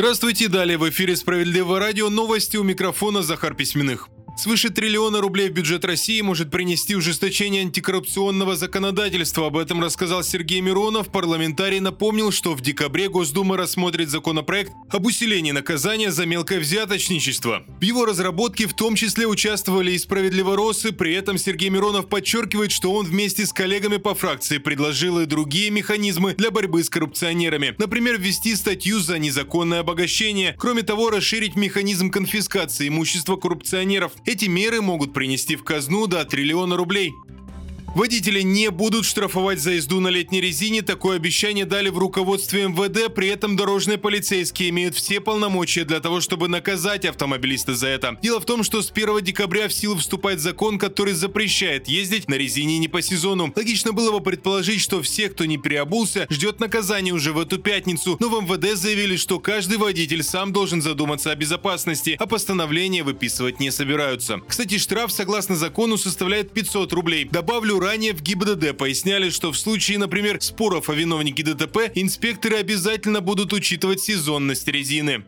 Здравствуйте, далее в эфире «Справедливое радио» новости у микрофона Захар Письменных. Свыше триллиона рублей в бюджет России может принести ужесточение антикоррупционного законодательства. Об этом рассказал Сергей Миронов. Парламентарий напомнил, что в декабре Госдума рассмотрит законопроект об усилении наказания за мелкое взяточничество. В его разработке в том числе участвовали и справедливоросы. При этом Сергей Миронов подчеркивает, что он вместе с коллегами по фракции предложил и другие механизмы для борьбы с коррупционерами. Например, ввести статью за незаконное обогащение. Кроме того, расширить механизм конфискации имущества коррупционеров. Эти меры могут принести в казну до триллиона рублей. Водители не будут штрафовать за езду на летней резине. Такое обещание дали в руководстве МВД. При этом дорожные полицейские имеют все полномочия для того, чтобы наказать автомобилиста за это. Дело в том, что с 1 декабря в силу вступает закон, который запрещает ездить на резине не по сезону. Логично было бы предположить, что все, кто не переобулся, ждет наказания уже в эту пятницу. Но в МВД заявили, что каждый водитель сам должен задуматься о безопасности, а постановление выписывать не собираются. Кстати, штраф, согласно закону, составляет 500 рублей. Добавлю, ранее в ГИБДД поясняли, что в случае, например, споров о виновнике ДТП, инспекторы обязательно будут учитывать сезонность резины.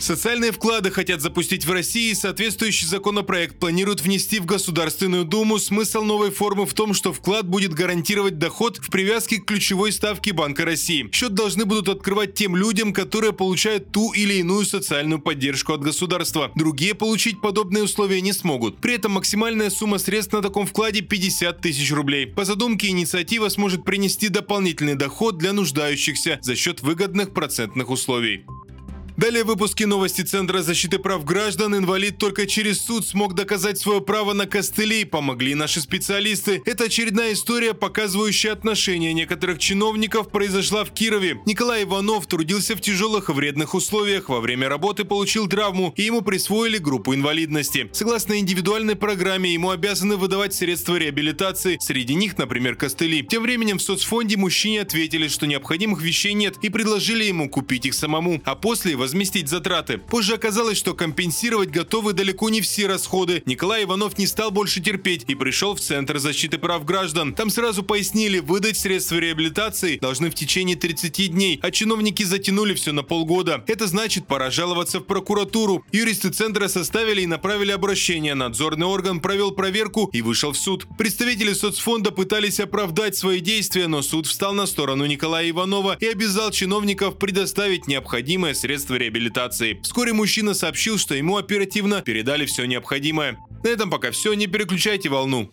Социальные вклады хотят запустить в России. Соответствующий законопроект планируют внести в Государственную Думу. Смысл новой формы в том, что вклад будет гарантировать доход в привязке к ключевой ставке Банка России. Счет должны будут открывать тем людям, которые получают ту или иную социальную поддержку от государства. Другие получить подобные условия не смогут. При этом максимальная сумма средств на таком вкладе 50 тысяч рублей. По задумке инициатива сможет принести дополнительный доход для нуждающихся за счет выгодных процентных условий. Далее выпуски новости Центра защиты прав граждан. Инвалид только через суд смог доказать свое право на костыли. Помогли наши специалисты. Это очередная история, показывающая отношение некоторых чиновников, произошла в Кирове. Николай Иванов трудился в тяжелых и вредных условиях. Во время работы получил травму, и ему присвоили группу инвалидности. Согласно индивидуальной программе, ему обязаны выдавать средства реабилитации. Среди них, например, костыли. Тем временем в соцфонде мужчине ответили, что необходимых вещей нет, и предложили ему купить их самому. А после возместить затраты. Позже оказалось, что компенсировать готовы далеко не все расходы. Николай Иванов не стал больше терпеть и пришел в Центр защиты прав граждан. Там сразу пояснили, выдать средства реабилитации должны в течение 30 дней, а чиновники затянули все на полгода. Это значит, пора жаловаться в прокуратуру. Юристы Центра составили и направили обращение. Надзорный орган провел проверку и вышел в суд. Представители соцфонда пытались оправдать свои действия, но суд встал на сторону Николая Иванова и обязал чиновников предоставить необходимые средства реабилитации. Вскоре мужчина сообщил, что ему оперативно передали все необходимое. На этом пока все, не переключайте волну.